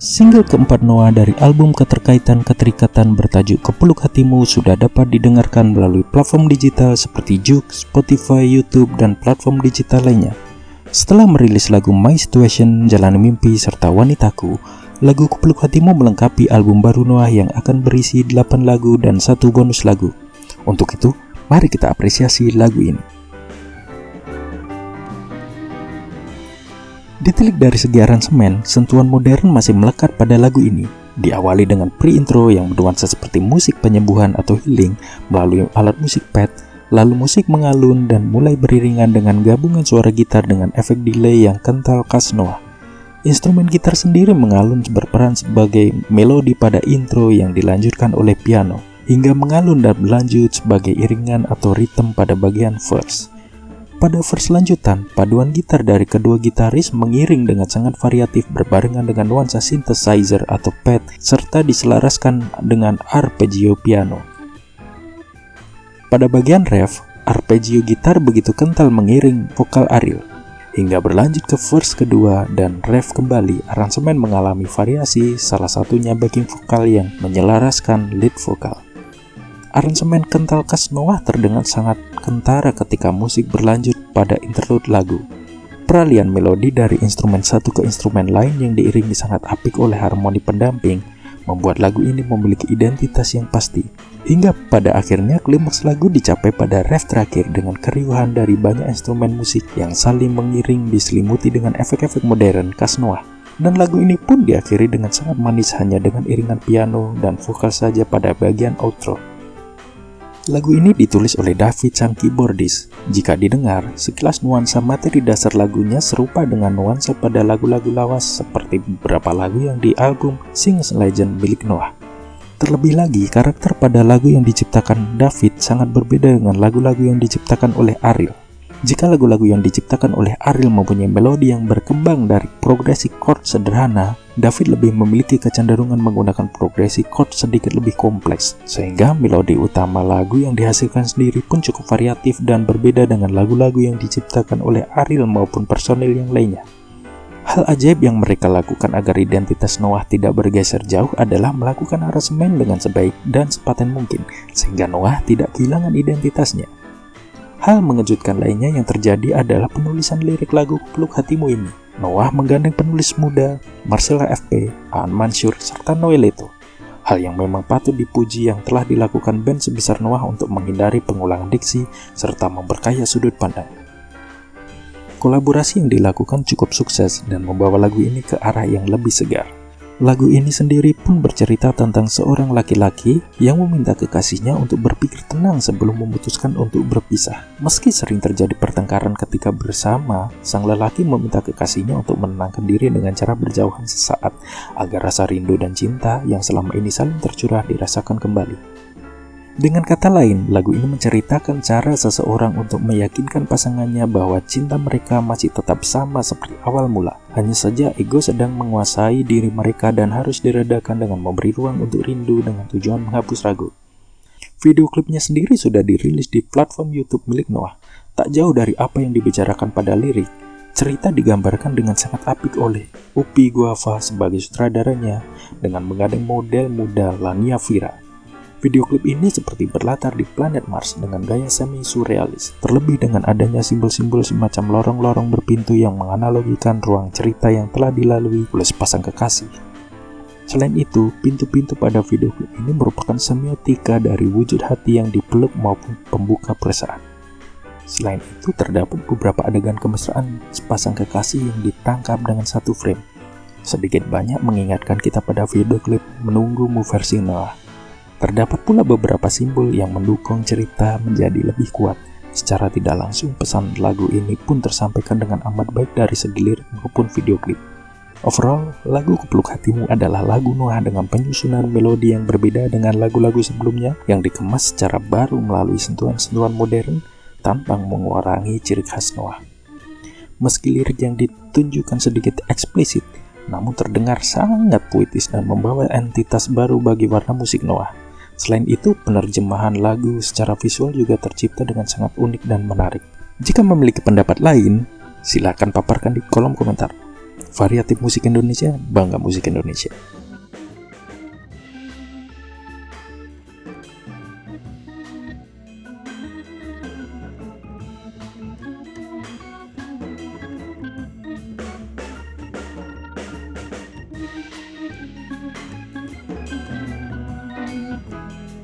Single keempat Noah dari album Keterkaitan Keterikatan bertajuk Kepeluk Hatimu sudah dapat didengarkan melalui platform digital seperti Juk, Spotify, YouTube, dan platform digital lainnya. Setelah merilis lagu My Situation, Jalani Mimpi, serta Wanitaku, lagu Kepeluk Hatimu melengkapi album baru Noah yang akan berisi 8 lagu dan satu bonus lagu. Untuk itu, mari kita apresiasi lagu ini. Ditilik dari segi aransemen, sentuhan modern masih melekat pada lagu ini. Diawali dengan pre-intro yang bernuansa seperti musik penyembuhan atau healing melalui alat musik pad, lalu musik mengalun dan mulai beriringan dengan gabungan suara gitar dengan efek delay yang kental khas Noah. Instrumen gitar sendiri mengalun berperan sebagai melodi pada intro yang dilanjutkan oleh piano, hingga mengalun dan berlanjut sebagai iringan atau ritme pada bagian verse. Pada verse lanjutan, paduan gitar dari kedua gitaris mengiring dengan sangat variatif berbarengan dengan nuansa synthesizer atau pad serta diselaraskan dengan arpeggio piano. Pada bagian ref, arpeggio gitar begitu kental mengiring vokal Ariel. Hingga berlanjut ke verse kedua dan ref kembali, aransemen mengalami variasi, salah satunya backing vokal yang menyelaraskan lead vokal. Aransemen kental khas Noah terdengar sangat kentara ketika musik berlanjut pada interlude lagu. Peralihan melodi dari instrumen satu ke instrumen lain yang diiringi sangat apik oleh harmoni pendamping membuat lagu ini memiliki identitas yang pasti. Hingga pada akhirnya klimaks lagu dicapai pada ref terakhir dengan keriuhan dari banyak instrumen musik yang saling mengiring diselimuti dengan efek-efek modern khas Noah. Dan lagu ini pun diakhiri dengan sangat manis hanya dengan iringan piano dan vokal saja pada bagian outro. Lagu ini ditulis oleh David sang keyboardist. Jika didengar, sekilas nuansa materi dasar lagunya serupa dengan nuansa pada lagu-lagu lawas seperti beberapa lagu yang di album Sings Legend milik Noah. Terlebih lagi, karakter pada lagu yang diciptakan David sangat berbeda dengan lagu-lagu yang diciptakan oleh Ariel. Jika lagu-lagu yang diciptakan oleh Ariel mempunyai melodi yang berkembang dari progresi chord sederhana, David lebih memiliki kecenderungan menggunakan progresi chord sedikit lebih kompleks, sehingga melodi utama lagu yang dihasilkan sendiri pun cukup variatif dan berbeda dengan lagu-lagu yang diciptakan oleh Ariel maupun personil yang lainnya. Hal ajaib yang mereka lakukan agar identitas Noah tidak bergeser jauh adalah melakukan aransemen dengan sebaik dan sepaten mungkin, sehingga Noah tidak kehilangan identitasnya. Hal mengejutkan lainnya yang terjadi adalah penulisan lirik lagu Peluk Hatimu ini. Noah menggandeng penulis muda Marcella FP, Aan Mansur, serta Noel Leto. Hal yang memang patut dipuji yang telah dilakukan band sebesar Noah untuk menghindari pengulangan diksi serta memperkaya sudut pandang. Kolaborasi yang dilakukan cukup sukses dan membawa lagu ini ke arah yang lebih segar. Lagu ini sendiri pun bercerita tentang seorang laki-laki yang meminta kekasihnya untuk berpikir tenang sebelum memutuskan untuk berpisah. Meski sering terjadi pertengkaran ketika bersama, sang lelaki meminta kekasihnya untuk menenangkan diri dengan cara berjauhan sesaat agar rasa rindu dan cinta yang selama ini saling tercurah dirasakan kembali. Dengan kata lain, lagu ini menceritakan cara seseorang untuk meyakinkan pasangannya bahwa cinta mereka masih tetap sama seperti awal mula. Hanya saja ego sedang menguasai diri mereka dan harus diredakan dengan memberi ruang untuk rindu dengan tujuan menghapus ragu. Video klipnya sendiri sudah dirilis di platform YouTube milik Noah. Tak jauh dari apa yang dibicarakan pada lirik, cerita digambarkan dengan sangat apik oleh Upi Guava sebagai sutradaranya dengan menggandeng model muda Lania Vira. Video klip ini seperti berlatar di planet Mars dengan gaya semi-surrealis, terlebih dengan adanya simbol-simbol semacam lorong-lorong berpintu yang menganalogikan ruang cerita yang telah dilalui oleh sepasang kekasih. Selain itu, pintu-pintu pada video klip ini merupakan semiotika dari wujud hati yang dipeluk maupun pembuka perasaan. Selain itu, terdapat beberapa adegan kemesraan sepasang kekasih yang ditangkap dengan satu frame. Sedikit banyak mengingatkan kita pada video klip Menunggu Mu versi Noah Terdapat pula beberapa simbol yang mendukung cerita menjadi lebih kuat. Secara tidak langsung, pesan lagu ini pun tersampaikan dengan amat baik dari segi lirik maupun video klip. Overall, lagu Kupeluk Hatimu adalah lagu Noah dengan penyusunan melodi yang berbeda dengan lagu-lagu sebelumnya yang dikemas secara baru melalui sentuhan-sentuhan modern tanpa mengurangi ciri khas Noah. Meski lirik yang ditunjukkan sedikit eksplisit, namun terdengar sangat puitis dan membawa entitas baru bagi warna musik Noah. Selain itu, penerjemahan lagu secara visual juga tercipta dengan sangat unik dan menarik. Jika memiliki pendapat lain, silakan paparkan di kolom komentar. Variatif musik Indonesia, bangga musik Indonesia.